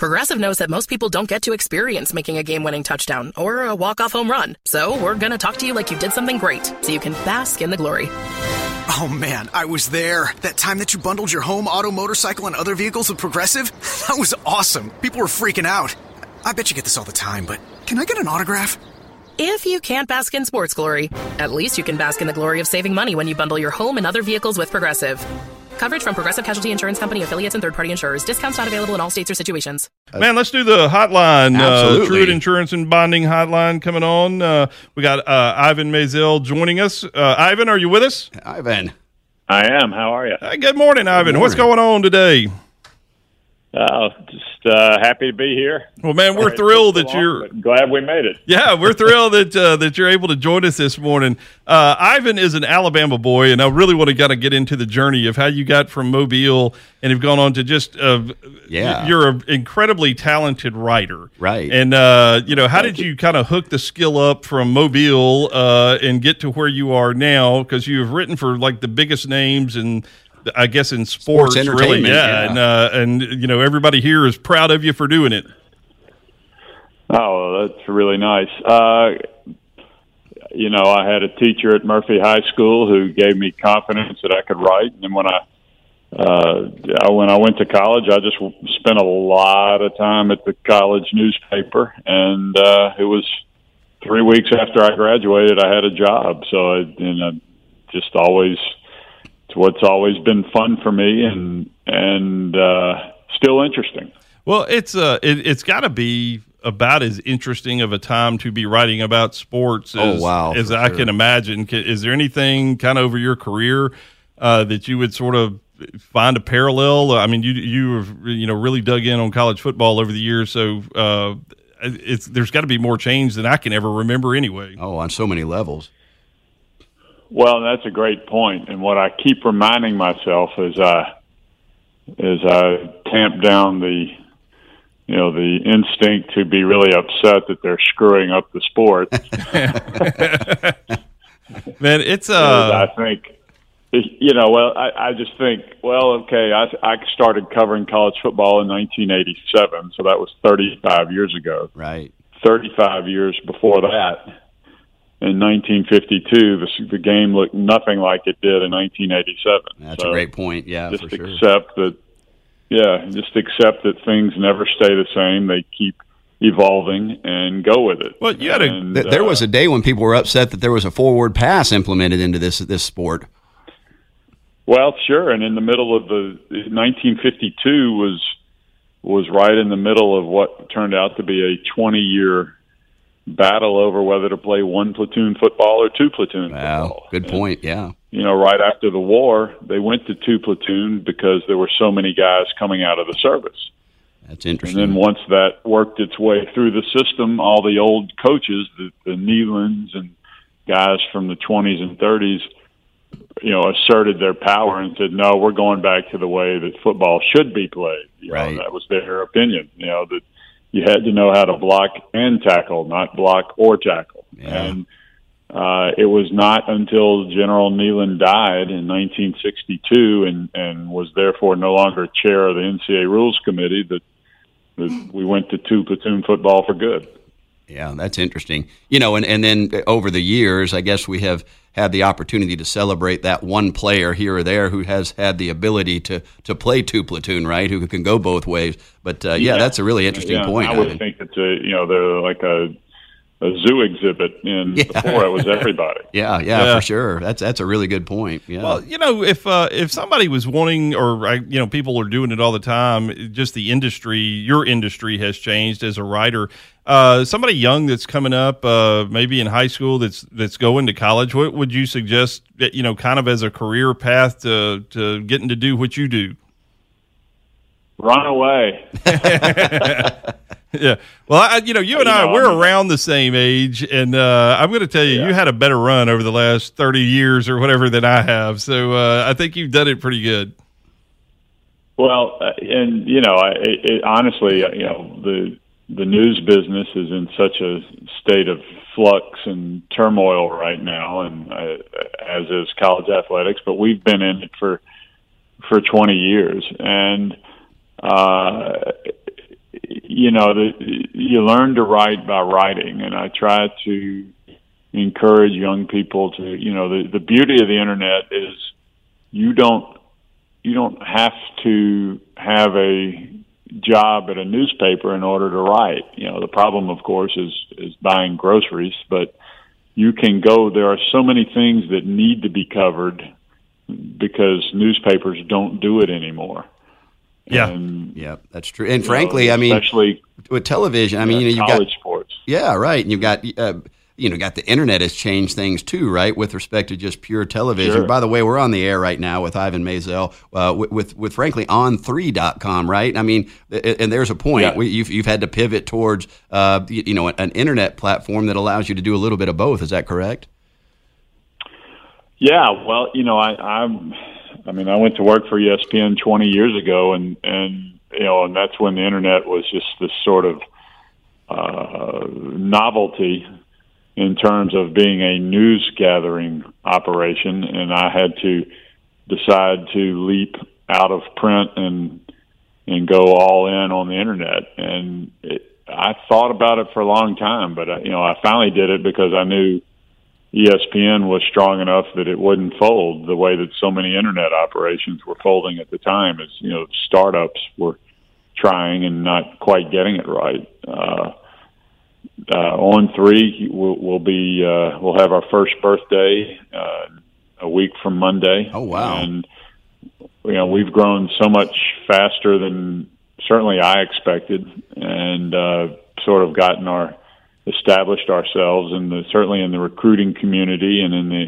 Progressive knows that most people don't get to experience making a game winning touchdown or a walk off home run. So we're going to talk to you like you did something great so you can bask in the glory. Oh man, I was there. That time that you bundled your home, auto, motorcycle, and other vehicles with Progressive? That was awesome. People were freaking out. I bet you get this all the time, but can I get an autograph? If you can't bask in sports glory, at least you can bask in the glory of saving money when you bundle your home and other vehicles with Progressive. Coverage from Progressive Casualty Insurance Company affiliates and third-party insurers. Discounts not available in all states or situations. Man, let's do the hotline. Uh, Absolutely. Truitt Insurance and Bonding hotline coming on. Uh, we got uh, Ivan Maisel joining us. Uh, Ivan, are you with us? Ivan. I am. How are you? Hey, good morning, Ivan. What's morning. going on today? Uh, just uh, happy to be here. Well, man, we're Sorry thrilled that so long, you're. glad we made it. Yeah, we're thrilled that uh, that you're able to join us this morning. Uh, Ivan is an Alabama boy, and I really want to kind of get into the journey of how you got from Mobile and have gone on to just. Uh, Yeah. you're an incredibly talented writer, Right. And uh, you know, how did you kind of hook the skill up from Mobile uh, and get to where you are now? Because you have written for like the biggest names and. I guess in sports, Sports really, yeah, yeah. and uh, and you know everybody here is proud of you for doing it. Oh, that's really nice. Uh, you know, I had a teacher at Murphy High School who gave me confidence that I could write, and then when I uh, I- when I went to college, I just w- spent a lot of time at the college newspaper, and uh, it was three weeks after I graduated, I had a job. So, I, and I just always, it's what's always been fun for me, and and uh, still interesting. Well, it's uh, it, it's got to be about as interesting of a time to be writing about sports Oh, as, wow, as I sure. can imagine. Is there anything kind of over your career uh, that you would sort of find a parallel? I mean, you you have you know really dug in on college football over the years, so uh, it's there's got to be more change than I can ever remember anyway. Oh, on so many levels. Well, that's a great point, and what I keep reminding myself as I as I tamp down the you know the instinct to be really upset that they're screwing up the sport. Man, it's is uh, I think you know well I, I just think well okay I I started covering college football in 1987, so that was 35 years ago. Right. 35 years before that, in 1952, the, the game looked nothing like it did in 1987. That's So a great point. Yeah, Just for sure. accept that, yeah, just accept that things never stay the same. They keep evolving and go with it. Well, you had a- And, Th- there uh, was a day when people were upset that there was a forward pass implemented into this this sport. Well, sure. And in the middle of the 1952 was was right in the middle of what turned out to be a 20 year battle over whether to play one platoon football or two platoon Wow, football. good And, point. Yeah, you know, right after the war, they went to two platoon because there were so many guys coming out of the service. that's interesting. And then once that worked its way through the system, all the old coaches, the, the Neylands and guys from the 20s and 30s, you know, asserted their power and said, "No, we're going back to the way that football should be played." You Right. know, that was their opinion. You know that you had to know how to block and tackle, not block or tackle. Yeah. And uh, it was not until General Neyland died in 1962 and and was therefore no longer chair of the NCAA Rules Committee that that we went to two platoon football for good. Yeah, that's interesting. You know, and, and then over the years, I guess we have had the opportunity to celebrate that one player here or there who has had the ability to, to play two platoon, right? Who can go both ways. But uh, yeah, that's a really interesting Yeah, point. I would Ivan. think it's a you know they're like a a zoo exhibit, and Yeah. before it was everybody. yeah, yeah, Yeah. for sure. That's that's a really good point. Yeah. Well, you know, if uh, if somebody was wanting, or you know, people are doing it all the time. Just the industry, your industry has changed as a writer. Uh, somebody young that's coming up, uh, maybe in high school, that's that's going to college. What would you suggest? that, You know, kind of as a career path to to getting to do what you do. Run away. Yeah. Well, I, you know, you and You I, know, we're I mean- around the same age, and uh, I'm going to tell you, you had a better run over the last 30 years or whatever than I have. So uh, I think you've done it pretty good. Well, uh, and you know, I, it, it, honestly, uh, you know, the the news business is in such a state of flux and turmoil right now, and uh, as is college athletics. But we've been in it for for 20 years, and uh, you know, the, you learn to write by writing, and I try to encourage young people to, you know, the the beauty of the internet is you don't you don't have to have a job at a newspaper in order to write. You know, the problem, of course, is is buying groceries, but you can go. There are so many things that need to be covered because newspapers don't do it anymore. Yeah, and, yeah, that's true. And frankly, know, I mean, especially with television, I mean, you know, you've college got sports. Yeah, right. And you've got. Uh, you know, got the internet has changed things too, right? With respect to just pure television. Sure. By the way, we're on the air right now with Ivan Maisel, uh, with, with, with frankly on3.com, right? I mean, and there's a point. Yeah. You've, you've had to pivot towards, uh, you know, an internet platform that allows you to do a little bit of both. Is that correct? Yeah. Well, you know, I, I'm, I mean, I went to work for ESPN 20 years ago and, and, you know, and that's when the internet was just this sort of, uh, novelty in terms of being a news gathering operation, and I had to decide to leap out of print and and go all in on the internet. And it, I thought about it for a long time, but I, you know, I finally did it because I knew ESPN was strong enough that it wouldn't fold the way that so many internet operations were folding at the time. As you know, startups were trying and not quite getting it right. Uh, uh, On3, we'll, we'll be uh, we'll have our first birthday uh, a week from Monday. Oh wow! And you know we've grown so much faster than certainly I expected, and uh, sort of gotten our established ourselves in the certainly in the recruiting community and in the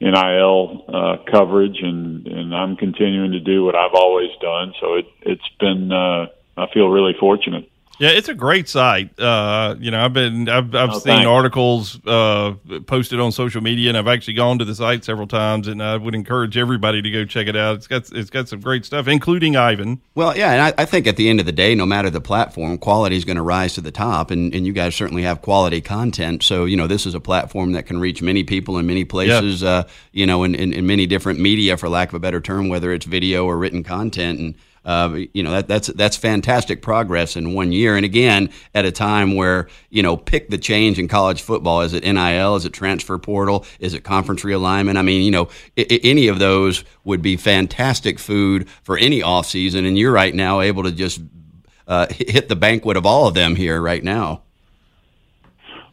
NIL uh, coverage, and and I'm continuing to do what I've always done. So it it's been uh, I feel really fortunate. Yeah, it's a great site. Uh, you know, I've been I've, I've Oh, seen thanks. articles uh, posted on social media, and I've actually gone to the site several times. And I would encourage everybody to go check it out. It's got it's got some great stuff, including Ivan. Well, yeah, and I, I think at the end of the day, no matter the platform, quality is going to rise to the top, and, and you guys certainly have quality content. So, you know, this is a platform that can reach many people in many places, uh, you know, in, in, in many different media, for lack of a better term, whether it's video or written content. And, uh, you know, that, that's, that's fantastic progress in one year. And again, at a time where, you know, pick the change in college football. Is it NIL? Is it transfer portal? Is it conference realignment? I mean, you know, I- any of those would be fantastic food for any offseason. And you're right now able to just uh, hit hit the banquet of all of them here right now.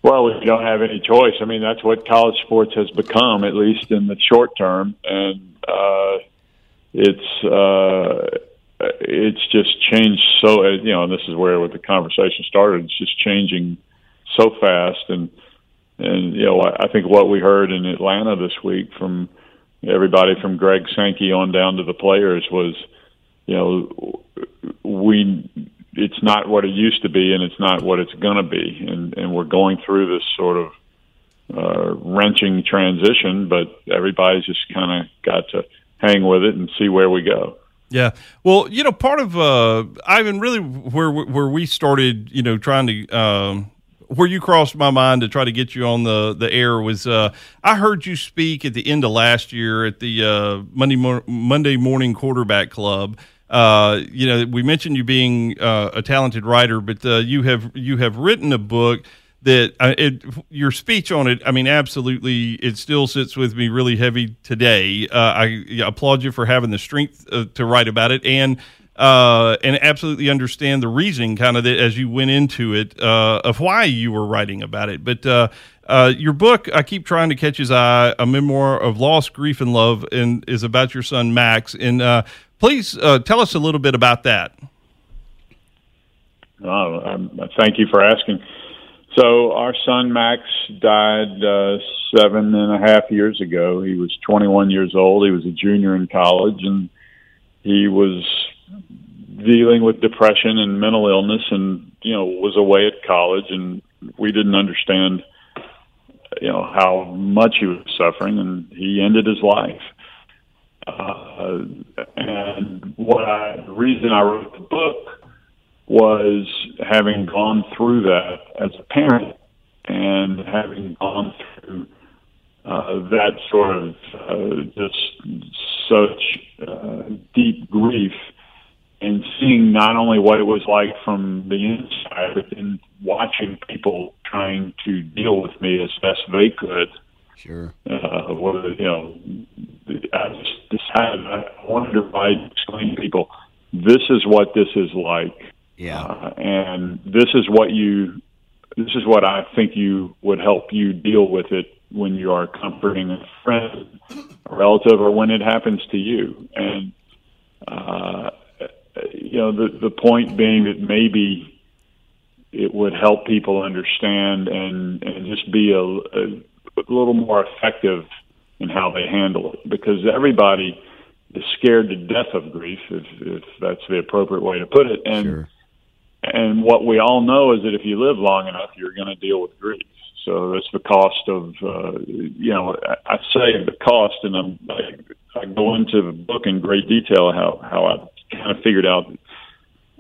Well, we don't have any choice. I mean, that's what college sports has become, at least in the short term, and uh, it's uh, it's just changed so. uh, You know, and this is where the conversation started. It's just changing so fast, and and you know, I I think what we heard in Atlanta this week from everybody from Greg Sankey on down to the players was, you know, we it's not what it used to be and it's not what it's going to be and and we're going through this sort of uh wrenching transition but everybody's just kind of got to hang with it and see where we go Yeah. Well, you know, part of uh, Ivan, really, where where we started, you know, trying to um, where you crossed my mind to try to get you on the the air was uh, I heard you speak at the end of last year at the uh, Monday mor- Monday Morning Quarterback Club. Uh, you know, we mentioned you being uh, a talented writer, but uh, you have you have written a book that uh, it, your speech on it, I mean, absolutely, it still sits with me really heavy today. Uh, I applaud you for having the strength uh, to write about it and uh, and absolutely understand the reasoning kind of that as you went into it uh, of why you were writing about it. But uh, your book, I keep trying to catch his eye, a memoir of loss, grief, and love, and is about your son Max. And please tell us a little bit about that. um, thank you for asking so our son max died uh seven and a half years ago. He was 21 years old. He was a junior in college and he was dealing with depression and mental illness and you know was away at college and we didn't understand you know how much he was suffering and he ended his life. Uh, and what I, the reason I wrote the book was having gone through that as a parent and having gone through uh, that sort of uh, just such uh, deep grief and seeing not only what it was like from the inside I've been watching people trying to deal with me as best they could. Sure. Uh, whether you know, I just decided I wanted to write, explain to people, this is what this is like. Yeah. Uh, and this is what you, this is what I think you would help you deal with it when you are comforting a friend, a relative, or when it happens to you. And uh, you know, the the point being that maybe it would help people understand and and just be a, a, a little more effective in how they handle it because everybody is scared to death of grief if, if that's the appropriate way to put it and Sure. And what we all know is that if you live long enough you're going to deal with grief so that's the cost of uh, you know I, I say the cost and I'm, I, I go into the book in great detail how how I kind of figured out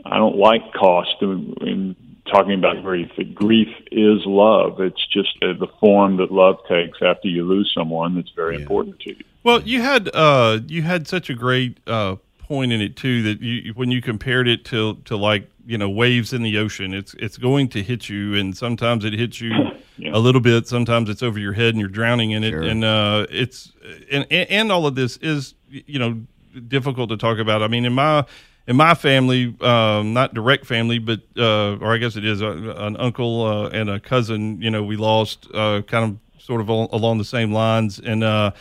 I don't like cost in, in talking about grief. That grief is love. It's just uh, the form that love takes after you lose someone that's very important to you. Well, you had uh, you had such a great uh, point in it too that you when you compared it to to like you know waves in the ocean. It's it's going to hit you, and sometimes it hits you Yeah. a little bit. Sometimes it's over your head, and you're drowning in it. Sure. And uh, it's and, and all of this is you know difficult to talk about. I mean, in my in my family, um, not direct family, but uh, or I guess it is uh, an uncle uh, and a cousin. You know, we lost uh, kind of sort of al- along the same lines, and uh,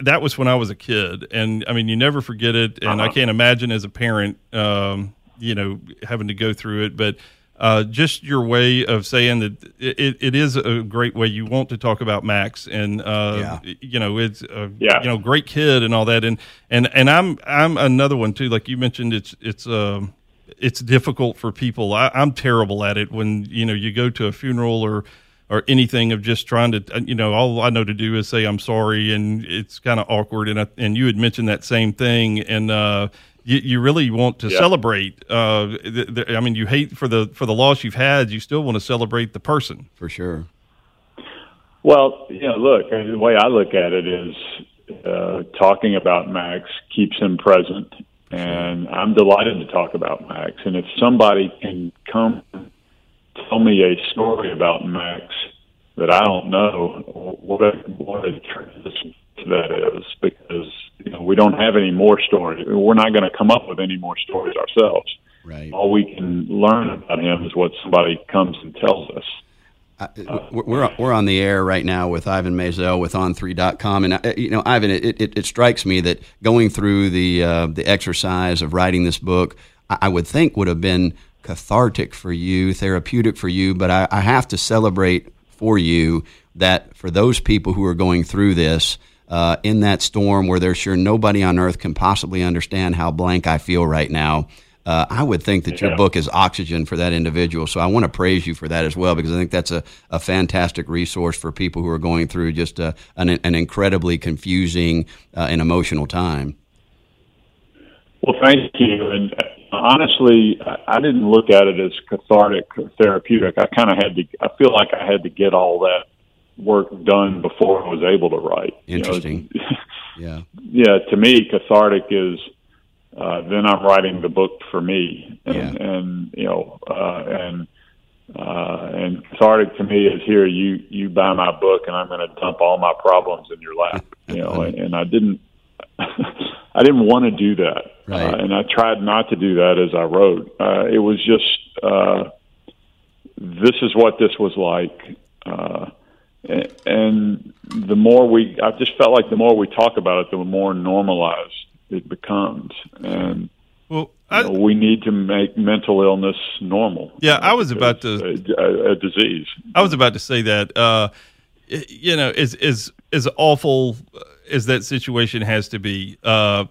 that was when I was a kid. And I mean, you never forget it. And I can't imagine as a parent, um, you know, having to go through it, but. Uh, just your way of saying that it, it is a great way you want to talk about Max and uh, Yeah. you know it's uh, Yeah. you know great kid and all that and and and I'm I'm another one too like you mentioned it's it's um it's difficult for people I, I'm terrible at it when you know you go to a funeral or or anything of just trying to uh, you know all I know to do is say I'm sorry and it's kind of awkward and I, and you had mentioned that same thing and uh you, you really want to Yeah. celebrate uh th- th- I mean you hate for the for the loss you've had you still want to celebrate the person For sure. Well, you know, look, the way I look at it is uh, talking about Max keeps him present, and I'm delighted to talk about Max. And if somebody can come tell me a story about Max that I don't know, what a what a transition that is, because you know we don't have any more stories. We're not going to come up with any more stories ourselves. Right. All we can learn about him is what somebody comes and tells us. Uh, we're we're on the air right now with Ivan Maisel with On3.com, and uh, you know, Ivan, it, it, it strikes me that going through the uh, the exercise of writing this book, I, I would think would have been cathartic for you, therapeutic for you. But I, I have to celebrate for you that for those people who are going through this. Uh, in that storm where they're sure nobody on earth can possibly understand how blank I feel right now, uh, I would think that your Yeah. book is oxygen for that individual. So I want to praise you for that as well because I think that's a, a fantastic resource for people who are going through just a, an, an incredibly confusing uh, and emotional time. Well, thank you. And uh, honestly, I didn't look at it as cathartic or therapeutic. I kind of had to. I feel like I had to get all that work done before I was able to write. You know, Interesting. Yeah. yeah, to me, cathartic is uh, then I'm writing the book for me, and, Yeah. and you know, uh, and uh, and cathartic to me is here. You you buy my book, and I'm going to dump all my problems in your lap. You know, and, and I didn't. I didn't want to do that, Right. uh, and I tried not to do that as I wrote. Uh, it was just uh, this is what this was like. Uh, and the more we i just felt like the more we talk about it the more normalized it becomes and well you know, we need to make mental illness normal Yeah, I was about to- a, a, a disease I was about to say that. Uh, you know, is is as awful as that situation has to be, uh,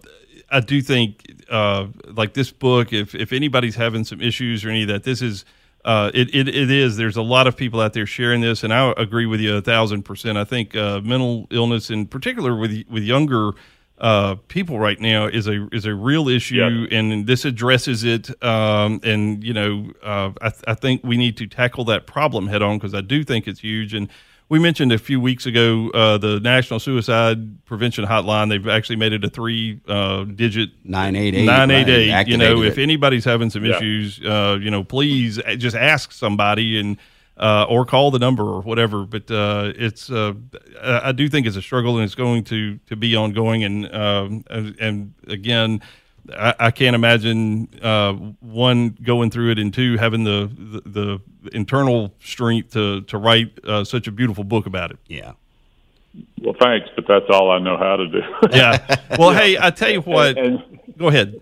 I do think uh, like this book. If if anybody's having some issues or any of that, this is. Uh, it, it it is. There's a lot of people out there sharing this, and I agree with you a thousand percent. I think uh, mental illness, in particular with with younger uh, people right now, is a is a real issue, and this addresses it. Um, and you know, uh, I, th- I think we need to tackle that problem head on because I do think it's huge. And we mentioned a few weeks ago uh, the National Suicide Prevention Hotline. They've actually made it a three uh, digit 988. 988. right, you know, activated if it. anybody's having some Yeah. issues, uh, you know, please just ask somebody and uh, or call the number or whatever. But uh, it's uh, I I do think it's a struggle and it's going to to be ongoing. And um, and, and again. I, I can't imagine uh, one going through it and two having the, the, the internal strength to to write uh, such a beautiful book about it. Yeah. Well, thanks, but that's all I know how to do. Yeah. Well, hey, I tell you what. And- Go ahead.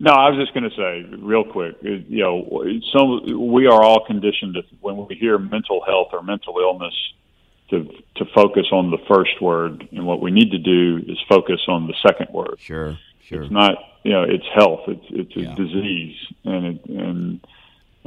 No, I was just going to say real quick. You know, some we are all conditioned to when we hear mental health or mental illness to to focus on the first word, and what we need to do is focus on the second word. Sure. Sure. It's not, you know, it's health. It's it's a Yeah. disease, and it, and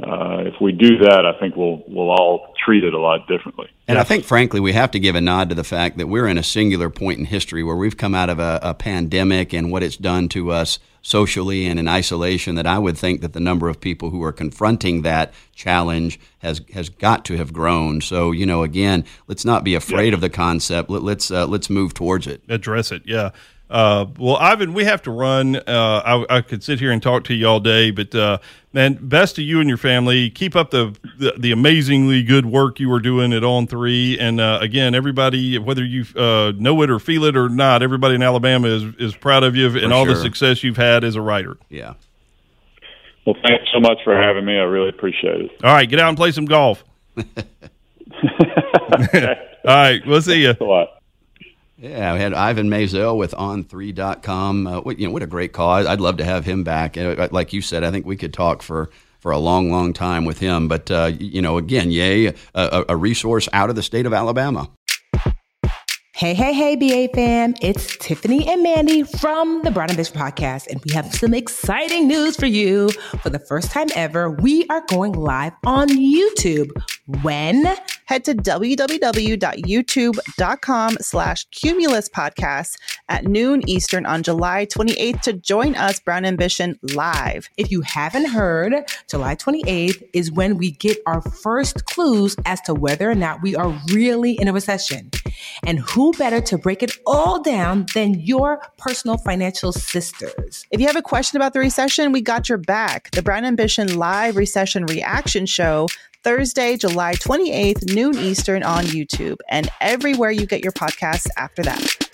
uh, if we do that, I think we'll we'll all treat it a lot differently. And I think, frankly, we have to give a nod to the fact that we're in a singular point in history where we've come out of a, a pandemic and what it's done to us socially and in isolation. That I would think that the number of people who are confronting that challenge has has got to have grown. So, you know, again, let's not be afraid of the concept. Let, let's uh, let's move towards it. address it. Yeah. Uh, well, Ivan, we have to run. Uh, I, I could sit here and talk to you all day, but uh, man, best to you and your family. Keep up the, the the amazingly good work you are doing at On3. And uh, again, everybody, whether you uh, know it or feel it or not, everybody in Alabama is is proud of you and all the success you've had as a writer. Yeah. Well, thanks so much for having me. I really appreciate it. All right, get out and play some golf. all right, we'll see you. Thanks a lot. Yeah, we had Ivan Maisel with On3.com. Uh, what, you know, what a great call. I'd love to have him back. Uh, like you said, I think we could talk for, for a long, long time with him. But, uh, you know, again, yay, a, a, resource out of the state of Alabama. Hey, hey, hey, BA fam. It's Tiffany and Mandy from the Brown Ambition podcast, and we have some exciting news for you. For the first time ever, we are going live on YouTube. When? Head to www.youtube.com slash cumulus podcast at noon Eastern on July 28th to join us, Brown Ambition, live. If you haven't heard, July 28th is when we get our first clues as to whether or not we are really in a recession. And who better to break it all down than your personal financial sisters? If you have a question about the recession, we got your back. The Brown Ambition live recession reaction show Thursday, July 28th, noon Eastern on YouTube and everywhere you get your podcasts after that.